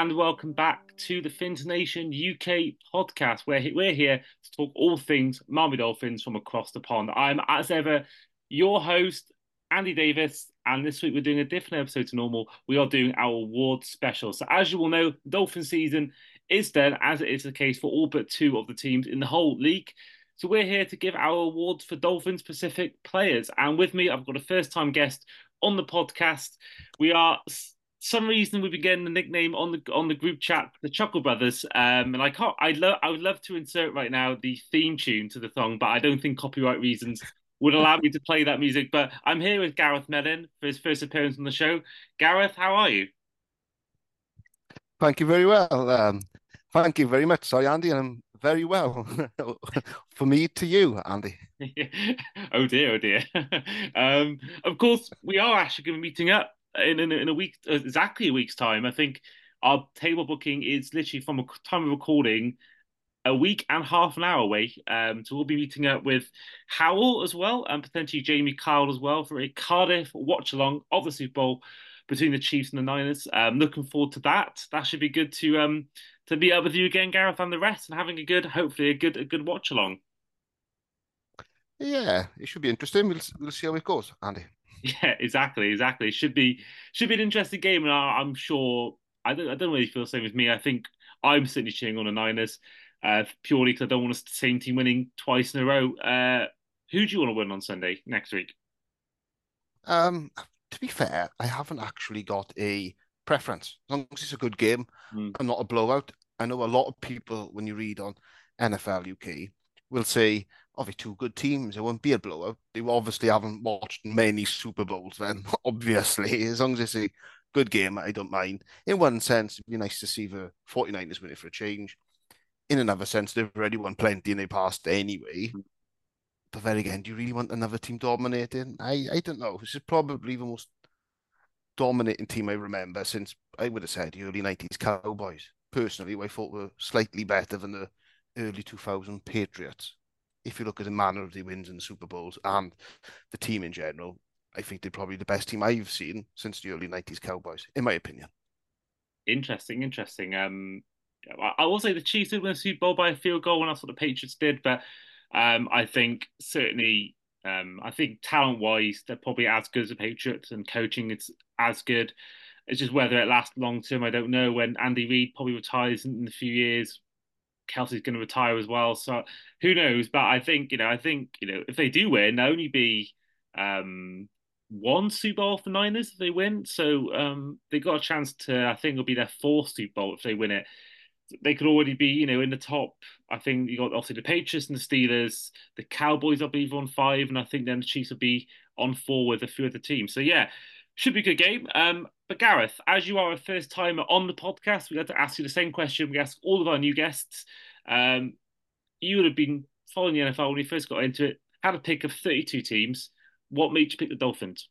and welcome back to the Fins Nation UK podcast, where we're here to talk all things Miami Dolphins from across the pond. I'm, as ever, your host, Andy Davies, and this week we're doing a different episode to normal. We are doing our award special. So, as you will know, Dolphin season is done, as it is the case for all but two of the teams in the whole league. So we're here to give our awards for Dolphins Pacific players. And with me, I've got a first time guest on the podcast. We are some reason we've been getting the nickname on the on the group chat, the Chuckle Brothers. Um, and I can't. I love. I would love to insert right now the theme tune to the song, but I don't think copyright reasons would allow me to play that music. But I'm here with Gareth Mellin for his first appearance on the show. Gareth, how are you? Thank you very well. Um, thank you very much. Sorry, Andy, I'm very well. for me to you, Andy. oh dear, oh dear. um, of course, we are actually going to be meeting up in, in, in a week, exactly a week's time. I think our table booking is literally from a time of recording a week and half an hour away. Um, so we'll be meeting up with Howell as well, and potentially Jamie Kyle as well for a Cardiff watch along of the Super Bowl between the Chiefs and the Niners. Um, looking forward to that. That should be good to um to be up with you again, Gareth, and the rest, and having a good, hopefully a good a good watch along. Yeah, it should be interesting. We'll we'll see how it goes, Andy. Yeah, exactly, exactly. Should be should be an interesting game, and I, am sure. I don't I don't really feel the same as me. I think I'm certainly cheering on the Niners, uh, purely because I don't want the same team winning twice in a row. Uh, who do you want to win on Sunday next week? Um, to be fair, I haven't actually got a preference. As long as it's a good game mm. and not a blowout. I know a lot of people, when you read on NFL UK, will say, they're two good teams. It won't be a blowout. They obviously haven't watched many Super Bowls then, obviously. As long as it's a good game, I don't mind. In one sense, it'd be nice to see the 49ers win it for a change. In another sense, they've already won plenty in the past anyway. Hmm. But then again, do you really want another team dominating? I, I don't know. This is probably the most dominating team I remember since I would have said the early 90s Cowboys. Personally, I thought were slightly better than the early 2000 Patriots if you look at the manner of the wins in the Super Bowls and the team in general, I think they're probably the best team I've seen since the early '90s Cowboys, in my opinion. Interesting, interesting. Um, I will say the Chiefs did win the Super Bowl by a field goal, and that's what the Patriots did. But um, I think certainly, um, I think talent-wise, they're probably as good as the Patriots, and coaching it's as good. It's just whether it lasts long term, I don't know. When Andy Reid probably retires in a few years, Kelce's going to retire as well. So who knows? But I think you know, I think you know, if they do win, they'll only be um, one Super Bowl for Niners if they win. So um, they got a chance to. I think it'll be their fourth Super Bowl if they win it. They could already be, you know, in the top. I think you got obviously the Patriots and the Steelers. The Cowboys will be on five, and I think then the Chiefs will be on four with a few other teams. So yeah, should be a good game. Um, but Gareth, as you are a first timer on the podcast, we got to ask you the same question we ask all of our new guests. Um, you would have been following the NFL when you first got into it, had a pick of 32 teams. What made you pick the Dolphins?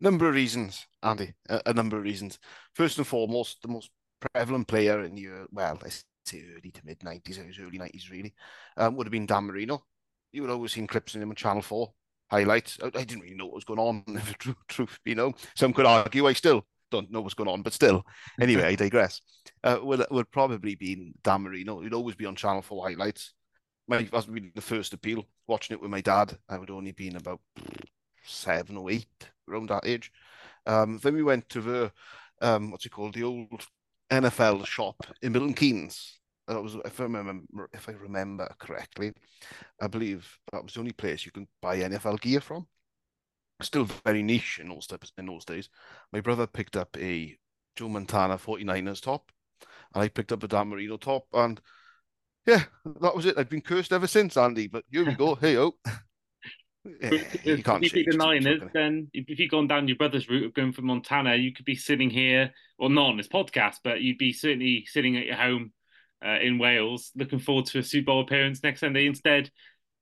Number of reasons, Andy. A, a number of reasons. First and foremost, the most prevalent player in your well, I say early to mid 90s, it was early 90s really, um, would have been Dan Marino. You would always seen clips of him on Channel 4 highlights. I, I didn't really know what was going on. If truth, truth, you know, some could argue I still don't know what's going on, but still. Anyway, I digress. Uh, would would probably be Dan Marino. He'd always be on Channel Four highlights. My that would be the first appeal. Watching it with my dad, I would only been about seven or eight, around that age. Um, then we went to the um, what's it called, the old NFL shop in Milton Keynes. That was, if I remember, if I remember correctly, I believe that was the only place you can buy NFL gear from. Still very niche in those in those days. My brother picked up a Joe Montana 49ers top, and I picked up a Dan Marino top, and yeah, that was it. I've been cursed ever since, Andy. But here we go. hey, oh. Yeah, you can't if you the Niners, then if you'd gone down your brother's route of going from Montana, you could be sitting here, well, not on this podcast, but you'd be certainly sitting at your home uh, in Wales, looking forward to a Super Bowl appearance next Sunday. Instead,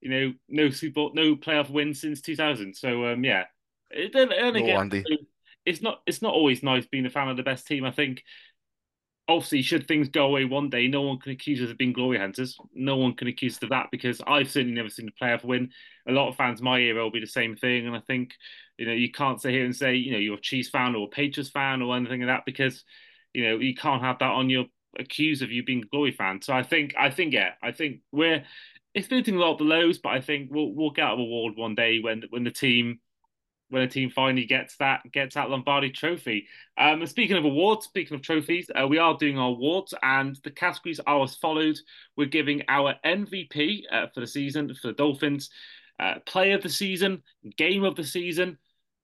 you know, no Super Bowl, no playoff win since 2000. So um, yeah, it, and, and again, it's not it's not always nice being a fan of the best team. I think obviously, should things go away one day, no one can accuse us of being glory hunters. No one can accuse us of that because I've certainly never seen a playoff win. A lot of fans my era will be the same thing, and I think you know you can't sit here and say you know you're a Chiefs fan or a Patriots fan or anything like that because you know, you can't have that on your accused of you being a glory fan. So I think, I think, yeah, I think we're experiencing a lot of the lows, but I think we'll we'll get a award one day when when the team when a team finally gets that gets that Lombardi Trophy. Um, speaking of awards, speaking of trophies, uh, we are doing our awards, and the categories are as followed. We're giving our MVP uh, for the season for the Dolphins, uh, Player of the Season, Game of the Season,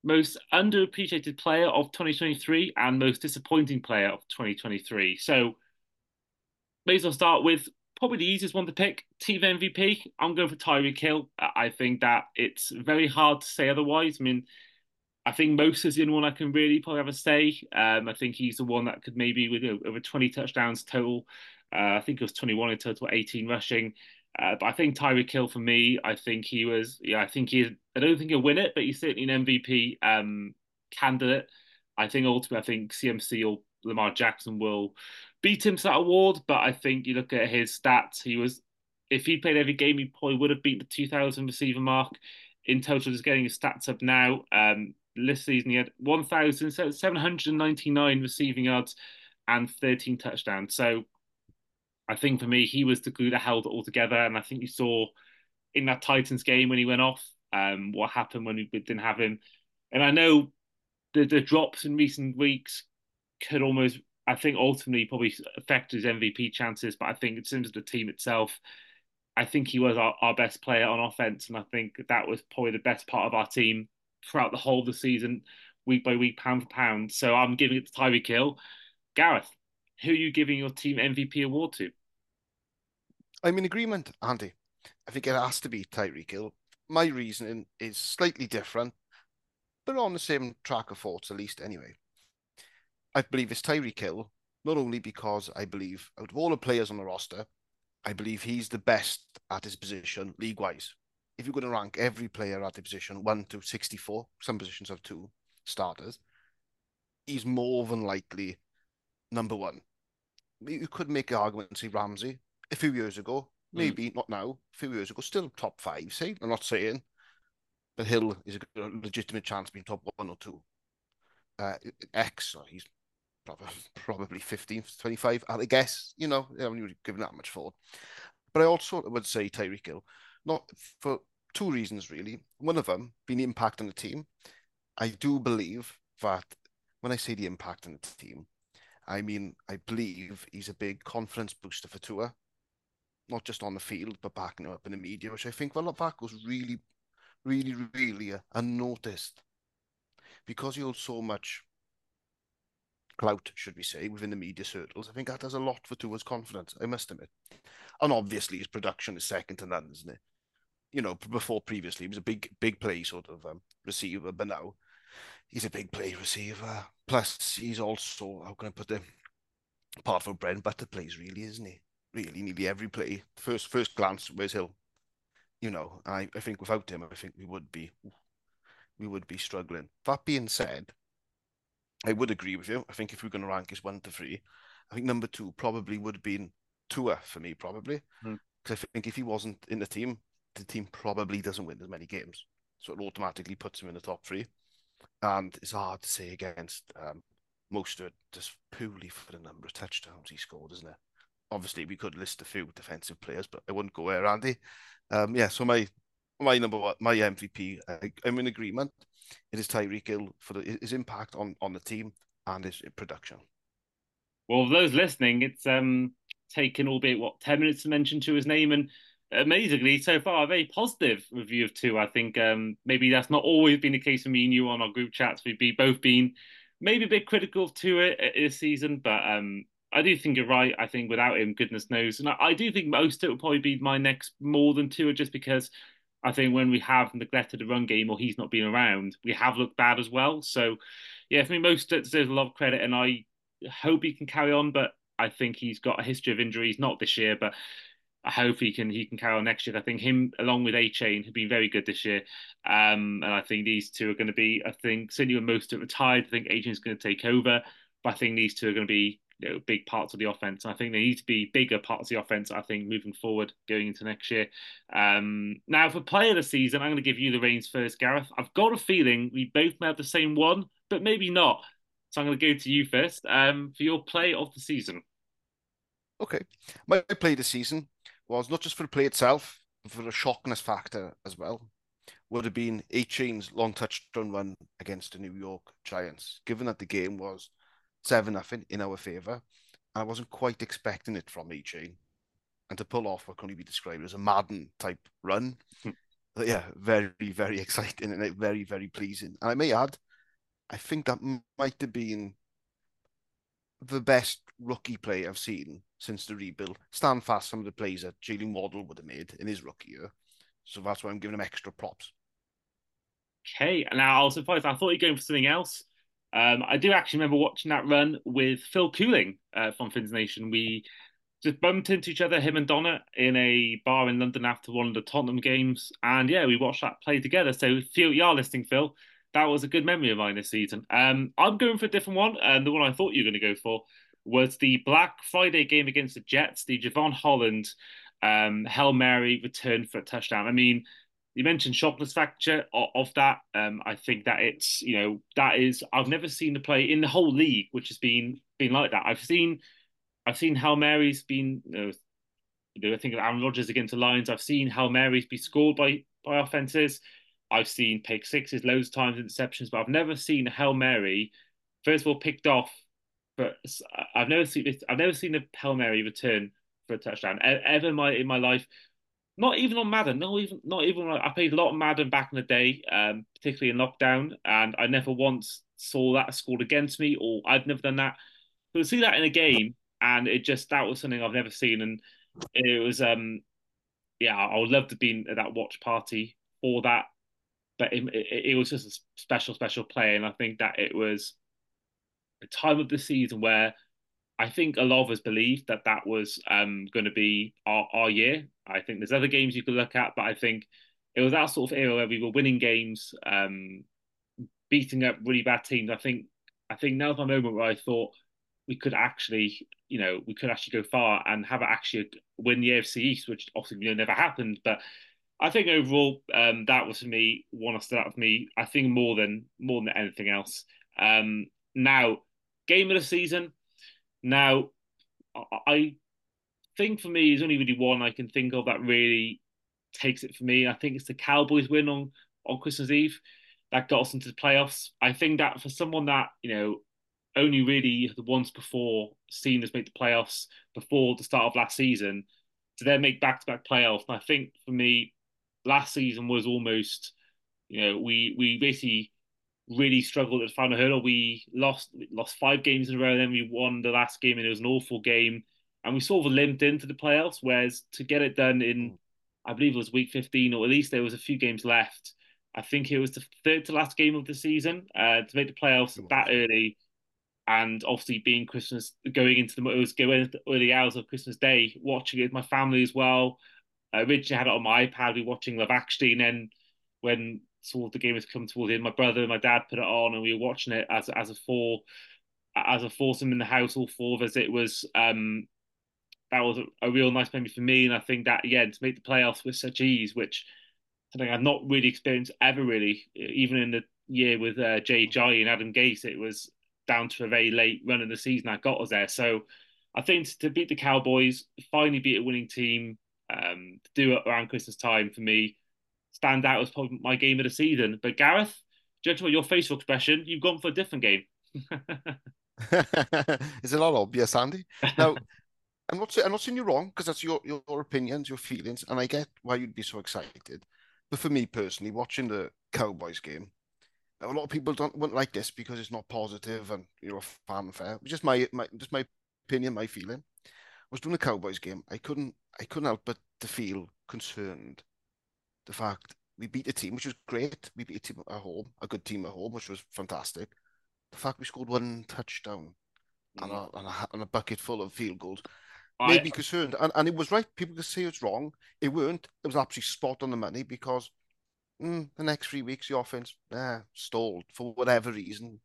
Most Underappreciated Player of 2023, and Most Disappointing Player of 2023. So, may as well start with probably the easiest one to pick. Team MVP. I'm going for Tyreek Hill. I think that it's very hard to say otherwise. I mean, I think most is the only one I can really probably have a say. Um, I think he's the one that could maybe with over 20 touchdowns total. Uh, I think it was 21 in total, 18 rushing. Uh, but I think Tyreek Hill for me, I think he was, yeah, I think he, I don't think he'll win it, but he's certainly an MVP um, candidate. I think ultimately, I think CMC or Lamar Jackson will beat him to that award. But I think you look at his stats, he was if he played every game, he probably would have beat the 2,000 receiver mark. In total, just getting his stats up now. Um, this season, he had 1,799 receiving yards and 13 touchdowns. So I think for me, he was the glue that held it all together. And I think you saw in that Titans game when he went off um, what happened when we didn't have him. And I know the, the drops in recent weeks could almost I think ultimately probably affected his MVP chances, but I think in terms of the team itself, I think he was our, our best player on offense, and I think that was probably the best part of our team throughout the whole of the season, week by week, pound for pound. So I'm giving it to Tyreek Hill. Gareth, who are you giving your team MVP award to? I'm in agreement, Andy. I think it has to be Tyreek Hill. My reasoning is slightly different, but on the same track of thoughts, at least anyway. I believe it's Tyreek Hill, not only because I believe out of all the players on the roster, I believe he's the best at his position league wise. If you're going to rank every player at the position one to 64, some positions have two starters, he's more than likely number one. You could make an argument and say Ramsey a few years ago, hmm. maybe mm. not now, a few years ago, still top five, say. I'm not saying, but Hill is a legitimate chance being top one or two. Uh, X, he's probably, probably 15, 25, I guess. You know, haven't really given that much thought. But I also would say Tyreek Hill, not for two reasons, really. One of them being the impact on the team. I do believe that when I say the impact on the team, I mean, I believe he's a big confidence booster for Tua, not just on the field, but backing up in the media, which I think, well, that goes really, really, really uh, unnoticed because he holds so much clout, should we say, within the media circles. I think that does a lot for Tua's confidence, I must admit. And obviously his production is second to none, isn't it? You know, before previously he was a big, big play sort of um, receiver, but now he's a big play receiver. Plus, he's also, how can I put it, part of bread and butter plays, really, isn't he? Really, nearly every play. First first glance, where's Hill? You know, I, I think without him, I think we would be we would be struggling. That being said, I would agree with you. I think if we're going to rank is one to three, I think number two probably would have been Tua for me, probably. Because mm. I think if he wasn't in the team, the team probably doesn't win as many games. So it automatically puts him in the top three. And it's hard to say against um, Mostert just purely for the number of touchdowns he scored, isn't it? Obviously, we could list a few defensive players, but I wouldn't go there, Andy. Um, yeah, so my my number one, my MVP, I, I'm in agreement. It is Tyreek Hill for the, his impact on, on the team and his production. Well, for those listening, it's um taken albeit what ten minutes to mention to his name, and amazingly so far a very positive review of Tua. I think um maybe that's not always been the case for me and you on our group chats. We've be, both been maybe a bit critical of Tua this season, but um I do think you're right. I think without him, goodness knows, and I, I do think Mostert will probably be my next more than Tua, just because I think when we have neglected the run game or he's not been around, we have looked bad as well. So, yeah, for me, Mostert deserves a lot of credit, and I hope he can carry on. But I think he's got a history of injuries, not this year, but I hope he can he can carry on next year. I think him along with Achane have been very good this year, um, and I think these two are going to be. I think certainly when most retired, I think Achane's going to take over, but I think these two are going to be you know, big parts of the offense. I think they need to be bigger parts of the offense. I think moving forward, going into next year. Um, now, for player of the season, I'm going to give you the reins first, Gareth. I've got a feeling we both may have the same one, but maybe not. So I'm going to go to you first um, for your play of the season. Okay. My play of the season was not just for the play itself, but for the shockness factor as well. Would have been Achane's long touchdown run against the New York Giants, given that the game was 7 nothing in our favour. And I wasn't quite expecting it from Achane. And to pull off what can only be described as a Madden type run. Hmm. but yeah, very, very exciting and very, very pleasing. And I may add, I think that might have been the best rookie play I've seen since the rebuild. Stand fast some of the plays that Jaylen Waddle would have made in his rookie year. So that's why I'm giving him extra props. Okay, And now I was surprised. I thought you were going for something else. Um, I do actually remember watching that run with Phil Cooling uh, from Fins Nation. We just bumped into each other, him and Donna, in a bar in London after one of the Tottenham games, and yeah, we watched that play together. So, Phil, you are listening, Phil. That was a good memory of mine this season. Um, I'm going for a different one, and the one I thought you were going to go for was the Black Friday game against the Jets, the Jevon Holland um, Mary return for a touchdown. I mean, you mentioned shockness factor of, that. Um, I think that it's you know that is I've never seen the play in the whole league which has been been like that. I've seen I've seen Hail Marys been you know, I think of Aaron Rodgers against the Lions. I've seen Hail Marys be scored by by offenses. I've seen pick sixes loads of times, interceptions, but I've never seen a Hail Mary first of all picked off. But I've never seen this. I've never seen a Hail Mary return for a touchdown ever in my in my life. Not even on Madden. Not even not even. I played a lot of Madden back in the day, um, particularly in lockdown, and I never once saw that scored against me, or I've never done that. So to see that in a game, and it just that was something I've never seen, and it was um, yeah, I would love to be at that watch party for that, but it, it, it was just a special special play, and I think that it was a time of the season where I think a lot of us believed that that was um, going to be our, our year. I think there's other games you could look at, but I think it was that sort of era where we were winning games, um, beating up really bad teams. I think I think now's my moment where I thought we could actually, you know, we could actually go far and have it actually win the AFC East, which obviously you know, never happened. But I think overall, um, that was for me one of stood out for me. I think more than more than anything else. Um, now, game of the season. Now, I think for me, is only really one I can think of that really takes it for me. I think it's the Cowboys win on on Christmas Eve that got us into the playoffs. I think that for someone that you know only really the once before seen us make the playoffs before the start of last season to then make back to back playoffs. And I think for me, last season was almost you know we we basically really struggled at the final hurdle. We lost lost five games in a row, then we won the last game, and it was an awful game. And we sort of limped into the playoffs. Whereas to get it done in, I believe it was week 15, or at least there was a few games left. I think it was the third to last game of the season uh, to make the playoffs that early, and obviously being Christmas going into the it was going into the early hours of Christmas Day, watching it with my family as well. I originally had it on my iPad, we were watching Love Actually, and then when sort of the game has come towards the end. My brother and my dad put it on, and we were watching it as as a four, as a foursome in the house, all four of us. It was um, that was a, a real nice memory for me, and I think that again to make the playoffs with such ease, which something I've not really experienced ever really, even in the year with uh, Jay Ajayi and Adam Gase, it was down to a very late run in the season that got us there. So I think to beat the Cowboys, finally beat a winning team, um, do it around Christmas time for me stand out as probably my game of the season. But Gareth, judging by your facial expression, you've gone for a different game. it's a lot obvious, Andy. Now, I'm not I'm not saying you're wrong because that's your, your opinions, your feelings, and I get why you'd be so excited. But for me personally, watching the Cowboys game, a lot of people don't wouldn't like this because it's not positive and you're a fanfare. Just my, my just my opinion, my feeling. I was doing the Cowboys game. I couldn't I couldn't help but to feel concerned the fact we beat a team, which was great. We beat a team at home, a good team at home, which was fantastic. The fact we scored one touchdown mm. and, a, and, a, and, a, bucket full of field goals Made me concerned. And, and it was right. People could say it's wrong. It weren't. It was absolutely spot on the money because mm, the next three weeks, the offense eh, stalled for whatever reason.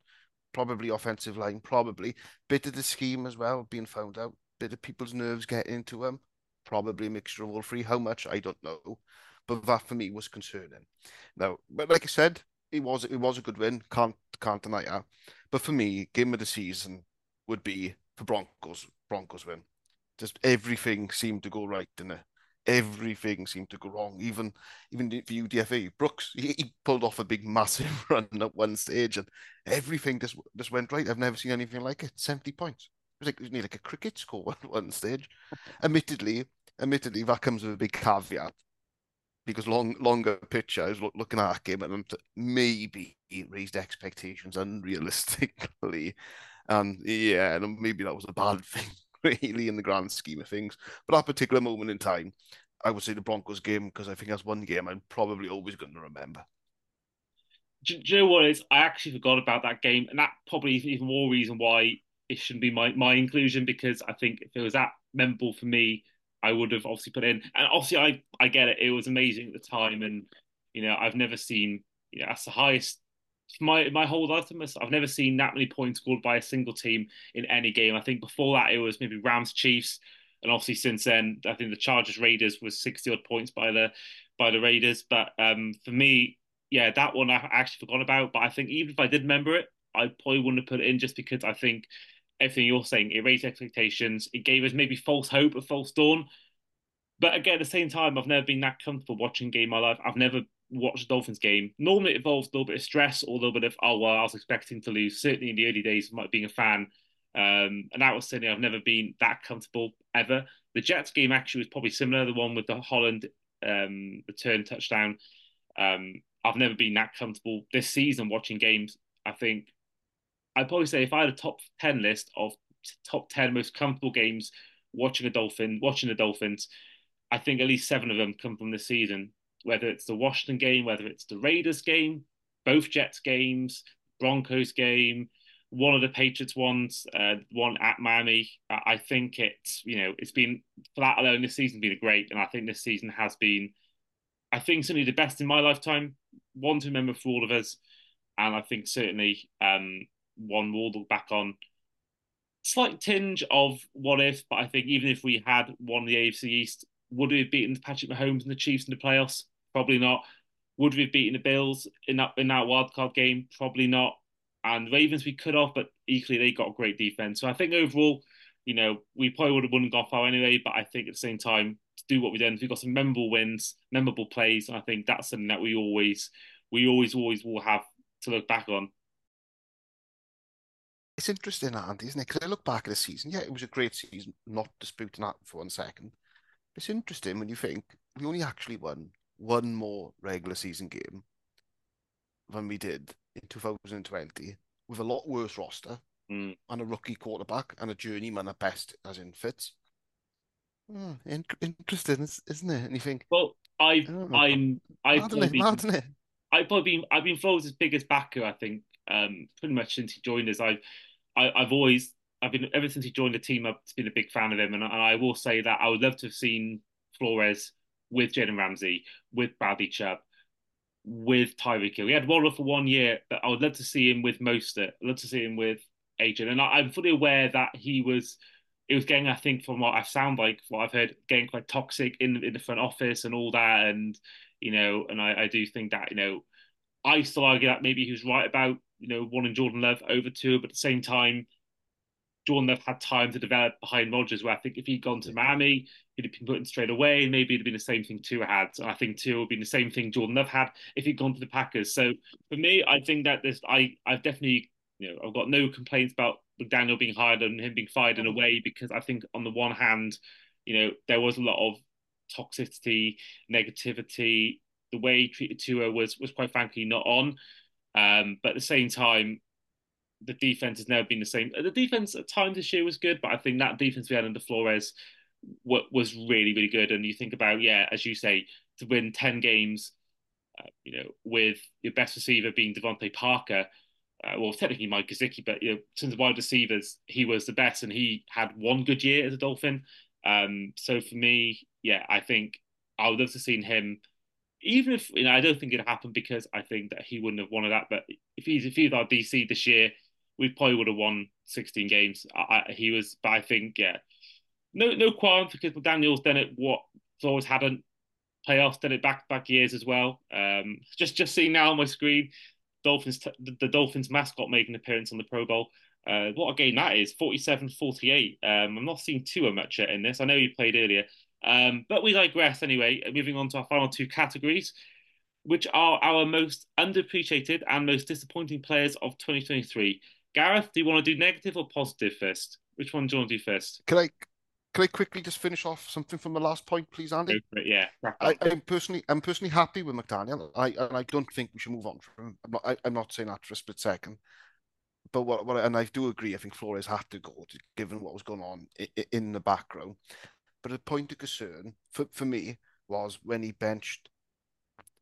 Probably offensive line, probably. Bit of the scheme as well being found out. Bit of people's nerves getting into them. Probably a mixture of all three. How much, I don't know but that for me was concerning. Now, but like I said, it was it was a good win. Can't can't deny that. But for me, game of the season would be for Broncos. Broncos win. Just everything seemed to go right, didn't it? Everything seemed to go wrong. Even even for UDFA, Brooks he, he pulled off a big massive run at one stage, and everything just just went right. I've never seen anything like it. Seventy points. It was like it was like a cricket score at one stage. admittedly, admittedly, that comes with a big caveat because long longer picture, I was looking at game and maybe he raised expectations unrealistically. And yeah, and maybe that was a bad thing, really, in the grand scheme of things. But that particular moment in time, I would say the Broncos game because I think that's one game I'm probably always going to remember. Do, do you know what is? I actually forgot about that game, and that probably is even more reason why it shouldn't be my, my inclusion because I think if it was that memorable for me, I would have obviously put in. And obviously, I I get it. It was amazing at the time, and you know, I've never seen. You know, that's the highest. My my whole life, I've never seen that many points scored by a single team in any game. I think before that it was maybe Rams Chiefs, and obviously since then I think the Chargers Raiders was sixty odd points by the by the Raiders. But um, for me, yeah, that one I actually forgot about. But I think even if I did remember it, I probably wouldn't have put it in just because I think everything you're saying, it raised expectations. It gave us maybe false hope, a false dawn. But again, at the same time, I've never been that comfortable watching game my life. I've never watched a Dolphins game. Normally, it involves a little bit of stress or a little bit of, oh, well, I was expecting to lose. Certainly in the early days of being a fan. Um, and that was certainly, I've never been that comfortable ever. The Jets game actually was probably similar, the one with the Holland um, return touchdown. Um, I've never been that comfortable this season watching games. I think I'd probably say if I had a top 10 list of top 10 most comfortable games watching a Dolphin, watching the Dolphins, I think at least seven of them come from this season. Whether it's the Washington game, whether it's the Raiders game, both Jets games, Broncos game, one of the Patriots ones, uh, one at Miami. I think it's you know it's been for that alone this season's been great, and I think this season has been, I think certainly the best in my lifetime. One to remember for all of us, and I think certainly um, one we'll look back on. Slight tinge of what if, but I think even if we had won the AFC East, would we have beaten Patrick Mahomes and the Chiefs in the playoffs? Probably not. Would we have beaten the Bills in that in that wildcard game? Probably not. And Ravens we could have, but equally they got a great defense. So I think overall, you know, we probably would have won and gone far anyway. But I think at the same time, to do what we've done, we've got some memorable wins, memorable plays, and I think that's something that we always, we always, always will have to look back on it's interesting, Andy, isn't it? Because I look back at the season. Yeah, it was a great season. Not disputing that for one second. It's interesting when you think we only actually won one more regular season game than we did in 2020 with a lot worse roster mm. and a rookie quarterback and a journeyman at best, as in Fitz. Oh, in- interesting, isn't it? And you think, well, I've, I'm, I've, I've been, I've probably been, I've been Flores' biggest backer. I think, um, pretty much since he joined us. I've, I, have i have always I've been ever since he joined the team. I've been a big fan of him, and, and I will say that I would love to have seen Flores with Jalen Ramsey, with Bradley Chubb, uh, with Tyreek Hill. He had Waller for one year, but I would love to see him with Mostert. I'd love to see him with Adrian, and I, am fully aware that he was. It was getting, I think, from what I sound like, what I've heard, getting quite toxic in in the front office and all that, and you know, and I, I do think that you know, I still argue that maybe he was right about you know, wanting Jordan Love over Tua, but at the same time, Jordan Love had time to develop behind Rodgers. Where I think if he'd gone to Miami, he'd have been put in straight away. Maybe it'd have been the same thing Tua had. And I think Tua would have been the same thing Jordan Love had if he'd gone to the Packers. So for me, I think that this, I, I've definitely, you know, I've got no complaints about McDaniel being hired and him being fired in a way because I think on the one hand, you know, there was a lot of toxicity, negativity. The way he treated Tua was was quite frankly not on. Um, but at the same time, the defense has never been the same. The defense at times this year was good, but I think that defense we had under Flores was really, really good. And you think about, yeah, as you say, to win 10 games, uh, you know, with your best receiver being DeVante Parker, uh, well, technically Mike Gesicki, but you know, since wide receivers, he was the best, and he had one good year as a Dolphin. Um, so for me, yeah, I think I would love to see him even if you know, I don't think it happened because I think that he wouldn't have wanted that. But if he's if he's our DC this year, we probably would have won 16 games. I, I, he was, but I think yeah, no no qualms because Daniel's done it what always hadn't. Playoffs done it back back years as well. Um, just just seeing now on my screen, Dolphins the Dolphins mascot making an appearance on the Pro Bowl. Uh, what a game that is 47 48. Um, I'm not seeing too much yet in this. I know you played earlier, um, but we digress anyway. Moving on to our final two categories, which are our most underappreciated and most disappointing players of 2023. Gareth, do you want to do negative or positive first? Which one do you want to do first? Can I can I quickly just finish off something from the last point, please, Andy? Yeah, I, am personally I'm personally happy with McDaniel. I and I don't think we should move on from him. I'm not, I, am not saying that for a split second. But what, what and I do agree. I think Flores had to go, given what was going on in, in the background. But a point of concern for, for me was when he benched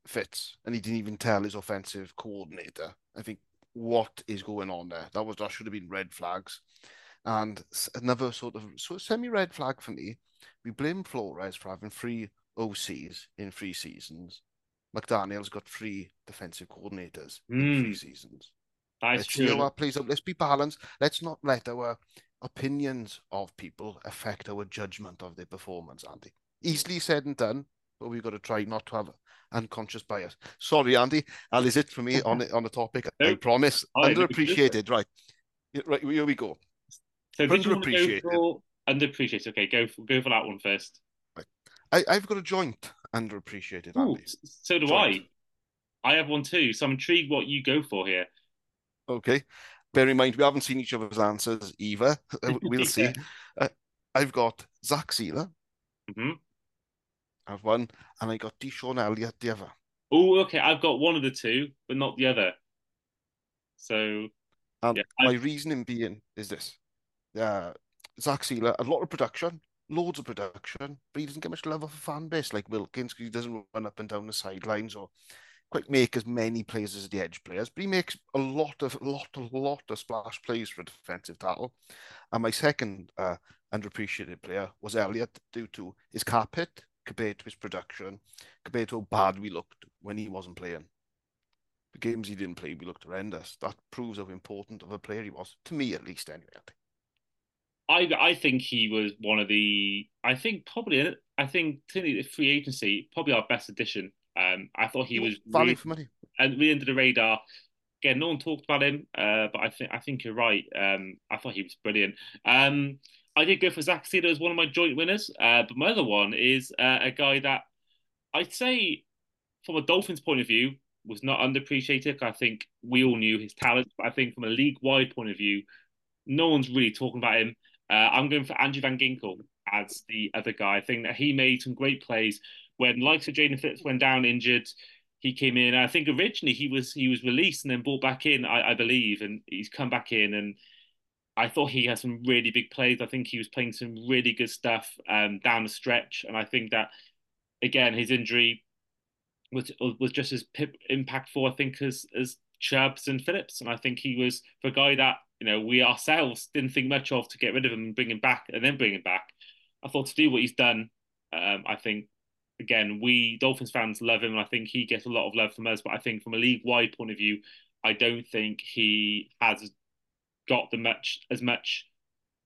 Fitz and he didn't even tell his offensive coordinator. I think what is going on there? That was that should have been red flags. And another sort of so semi red flag for me, we blame Flores for having three OCs in three seasons. McDaniel's got three defensive coordinators mm. in three hmm. seasons. That's Let's true. how that plays out. Let's be balanced. Let's not let our opinions of people affect our judgment of their performance, Andy. Easily said and done, but we've got to try not to have unconscious bias. Sorry, Andy. That is it for me on the, on the topic. I promise. Underappreciated. Right. Right. Here we go. So underappreciated. Go underappreciated. Okay, go for, go for that one first. I, I've got a joint underappreciated. Ooh, so do joint. I. I have one too. So I'm intrigued what you go for here. Okay. Bear in mind, we haven't seen each other's answers either. we'll see. Uh, I've got Zach Sieler. Mm-hmm. I've one, and I got DeShon Elliott the other. Oh, okay. I've got one of the two, but not the other. So, and yeah, my I've... reasoning being is this: uh, Zach Sieler, a lot of production, loads of production, but he doesn't get much love off a fan base like Wilkins because he doesn't run up and down the sidelines or quite make as many plays as the edge players, but he makes a lot of lot a lot of splash plays for a defensive tackle. And my second uh, underappreciated player was Elliott due to his cap hit compared to his production, compared to how bad we looked when he wasn't playing. The games he didn't play, we looked horrendous. That proves how important of a player he was, to me at least, anyway. I think. I I think he was one of the. I think probably. I think certainly the free agency probably our best addition um, I thought he was value really, for money and really under the radar. Again, no one talked about him, uh, but I think I think you're right. Um, I thought he was brilliant. Um, I did go for Zach Sieler as one of my joint winners, uh, but my other one is uh, a guy that I'd say, from a Dolphins point of view, was not underappreciated. I think we all knew his talent, but I think from a league-wide point of view, no one's really talking about him. Uh, I'm going for Andrew Van Ginkel as the other guy. I think that he made some great plays when likes of Jaelan Phillips went down injured, he came in. I think originally he was he was released and then brought back in, I, I believe, and he's come back in and. I thought he had some really big plays. I think he was playing some really good stuff um, down the stretch, and I think that again his injury was was just as impactful, I think, as as Chubbs and Phillips. And I think he was for a guy that you know we ourselves didn't think much of to get rid of him and bring him back, and then bring him back. I thought to do what he's done, um, I think again, we Dolphins fans love him, and I think he gets a lot of love from us. But I think from a league wide point of view, I don't think he has got the much as much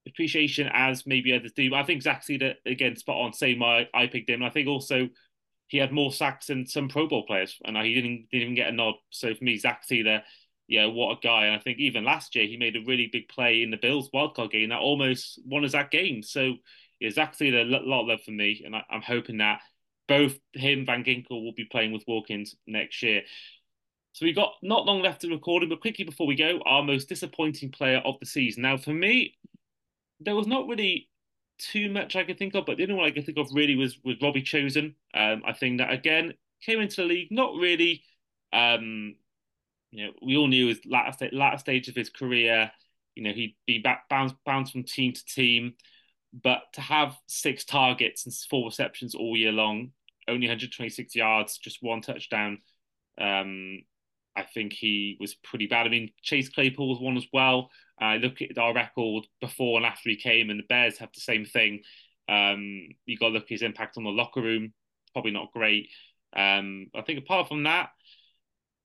appreciation as maybe others do. I think Zach Sieler again spot on. Same I I picked him. I think also he had more sacks than some Pro Bowl players, and he didn't didn't even get a nod. So for me, Zach Sieler, yeah, what a guy! And I think even last year he made a really big play in the Bills wildcard game that almost won us that game. So yeah, Zach a lot of love for me, and I, I'm hoping that both him, Van Ginkel, will be playing with Wilkins next year. So we've got not long left to recording, but quickly before we go, our most disappointing player of the season. Now, for me, there was not really too much I could think of, but the only one I could think of really was was Robbie Chosen. Um, I think that again came into the league not really. Um, you know, we all knew his latter, latter stage of his career. You know, he'd be back bounced bounced from team to team, but to have six targets and four receptions all year long only 126 yards, just one touchdown. Um, I think he was pretty bad. I mean, Chase Claypool was one as well. I uh, look at our record before and after he came, and the Bears have the same thing. Um, you got to look at his impact on the locker room. Probably not great. Um, I think apart from that,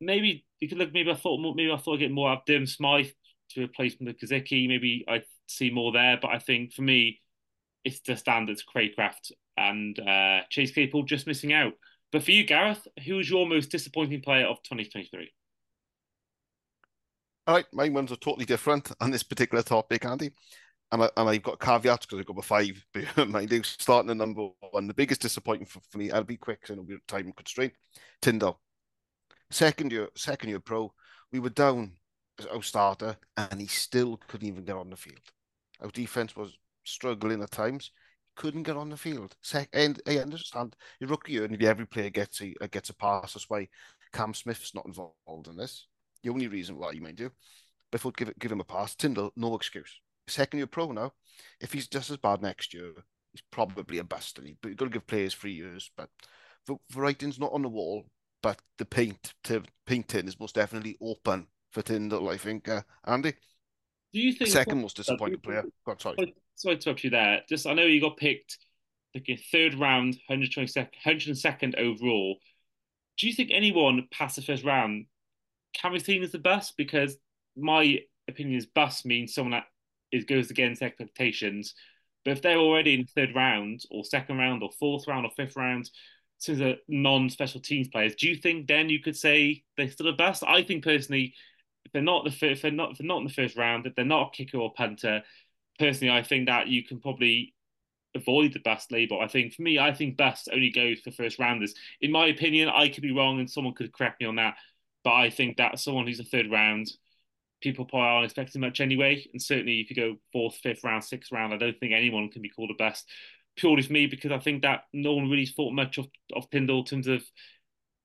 maybe you could look. Maybe I thought maybe I thought I'd get more out of Durham Smythe to replace Gesicki. Maybe I see more there. But I think for me, it's the standards Craycraft and uh, Chase Claypool just missing out. But for you, Gareth, who was your most disappointing player of 2023? All right, my ones are totally different on this particular topic, Andy. And, I, and I've got caveats because I've got a five behind you. Starting at number one, the biggest disappointment for, for me, I'll be quick, because I know we're time constraint. Tindall. Second year, second year pro, we were down as our starter, and he still couldn't even get on the field. Our defense was struggling at times. Couldn't get on the field. Sec- and I understand your rookie year, nearly every player gets a gets a pass. That's why Cam Smith's not involved in this. The only reason why you might do. But if we'll give it, give him a pass, Tindall, no excuse. Second year pro now. If he's just as bad next year, he's probably a bust. But you've got to give players three years. But the, the writing's not on the wall, but the paint to paint in is most definitely open for Tindall, I think. Uh, Andy? Do you think second most disappointing player? God, sorry. Sorry to interrupt you there. Just I know you got picked like third round, 122nd, 102nd overall. Do you think anyone past the first round can be seen as the bust? Because my opinion is bust means someone that is goes against expectations. But if they're already in third round or second round or fourth round or fifth round, since a non-special teams players, do you think then you could say they're still the best? I think personally, if they're not the if they're not if they're not in the first round, if they're not a kicker or punter, personally, I think that you can probably avoid the best label. I think for me, I think best only goes for first rounders. In my opinion, I could be wrong, and someone could correct me on that. But I think that someone who's a third round, people probably aren't expecting much anyway. And certainly, if you go fourth, fifth round, sixth round, I don't think anyone can be called a best Purely for me, because I think that no one really thought much of of Tindall in terms of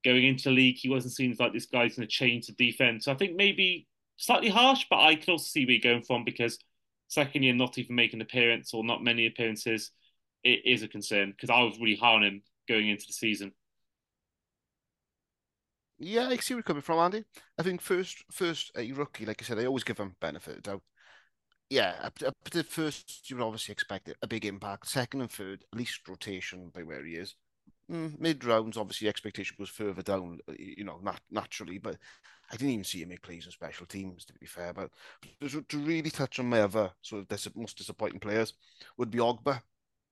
going into the league. He wasn't seen as like this guy's going to change the defense. So I think maybe slightly harsh, but I can also see where you're going from because second year not even making an appearance or not many appearances, it is a concern because I was really high on him going into the season. Yeah, I see where you're coming from, Andy. I think first, first uh, a rookie, like I said, I always give him benefit of doubt. Yeah, up to first, you would obviously expect a big impact. Second and third, at least rotation by where he is. Mm, mid rounds, obviously, expectation goes further down, you know, nat- naturally. But I didn't even see him make plays in special teams, to be fair. But to really touch on my other sort of dis- most disappointing players would be Ogbah,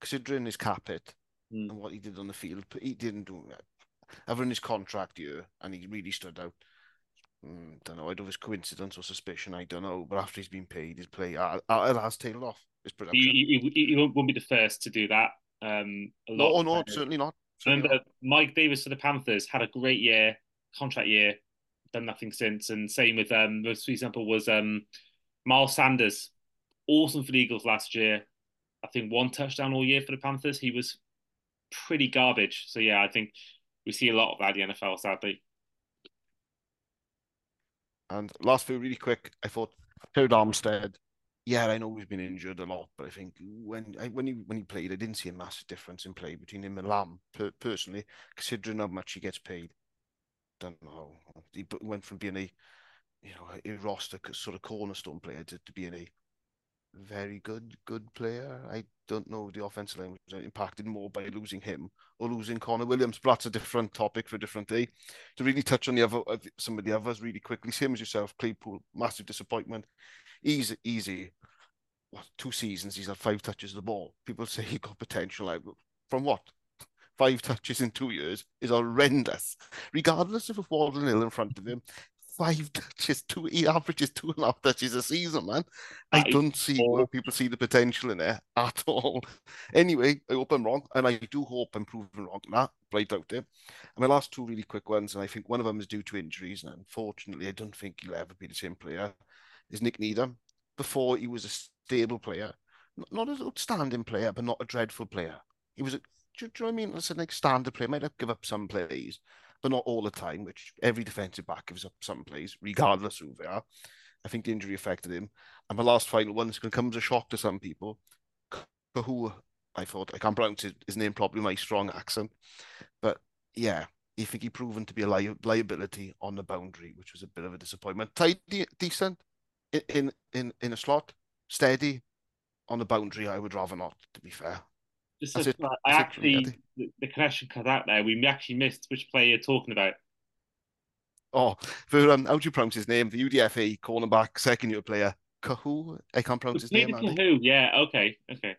considering his cap hit mm. and what he did on the field. But He didn't do that. Ever in his contract year, and he really stood out. Mm, don't know. I don't know if it's coincidence or suspicion. I don't know. But after he's been paid, his play uh, uh, it has tailed off. His production. He, he, he, won't be the first to do that. Um, a lot. No, no, certainly not. Remember, Mike Davis for the Panthers had a great year, contract year, done nothing since. And same with um, most example was um, Miles Sanders, awesome for the Eagles last year. I think one touchdown all year for the Panthers. He was pretty garbage. So yeah, I think we see a lot of that in the NFL, sadly. And last few, really quick, I thought Terron Armstead yeah, I know he's been injured a lot, but I think when when he when he played, I didn't see a massive difference in play between him and Lamb per, personally, considering how much he gets paid. Don't know. He went from being a you know a roster sort of cornerstone player to, to being a very good good player. I don't know the offensive line was impacted more by losing him or losing Connor Williams, but that's a different topic for a different day. To really touch on the other uh, some of the others really quickly, same as yourself, Claypool, massive disappointment. Easy, easy what, two seasons he's had five touches of the ball. People say he got potential out from what? Five touches in two years is horrendous. Regardless of if Walden Hill in front of him, five touches, two he averages two and a half touches a season, man. I don't see where people see the potential in there at all. Anyway, I hope I'm wrong, and I do hope I'm proven wrong that, but I doubt it. And my last two really quick ones, and I think one of them is due to injuries, and unfortunately, I don't think he'll ever be the same player. Is Nik Needham. Before he was a stable player, not an outstanding player, but not a dreadful player. He was a, do, do you know what I mean? It's like standard player. Might have give up some plays, but not all the time. Which every defensive back gives up some plays, regardless who they are. I think the injury affected him. And my last final one is going to come as a shock to some people. Who I thought I can't pronounce his, name properly, my strong accent, but yeah, I think he proven to be a li- liability on the boundary, which was a bit of a disappointment. Tidy, decent in in in a slot, steady on the boundary. I would rather not, to be fair. Just I actually the, the, connection cut out there. We actually missed which player you're talking about. Oh, for um, how do you pronounce his name? The UDFA cornerback, second year player, Kohou. I can't pronounce his name. Kohou, yeah, okay, okay.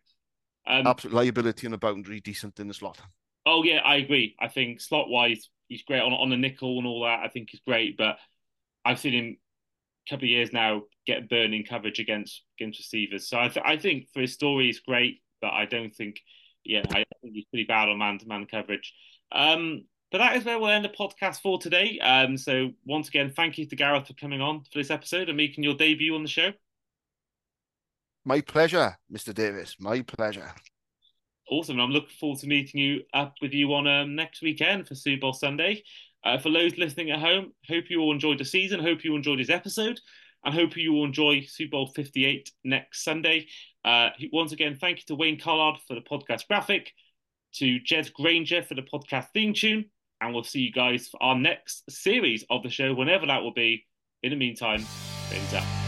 Um, Absolute liability on the boundary, decent in the slot. Oh yeah, I agree. I think slot wise, he's great on on the nickel and all that. I think he's great, but I've seen him a couple of years now get burning coverage against against receivers. So I, th- I think for his story, he's great, but I don't think, yeah, I think he's pretty bad on man to man coverage. Um, but that is where we'll end the podcast for today. Um, so once again, thank you to Gareth for coming on for this episode and making your debut on the show. My pleasure, Mr. Davies. My pleasure. Awesome. I'm looking forward to meeting you up with you on um, next weekend for Super Bowl Sunday. Uh, for those listening at home, hope you all enjoyed the season. Hope you enjoyed this episode, and hope you will enjoy Super Bowl 58 next Sunday. Uh, once again, thank you to Wayne Collard for the podcast graphic, to Jed Granger for the podcast theme tune, and we'll see you guys for our next series of the show, whenever that will be. In the meantime, fins up.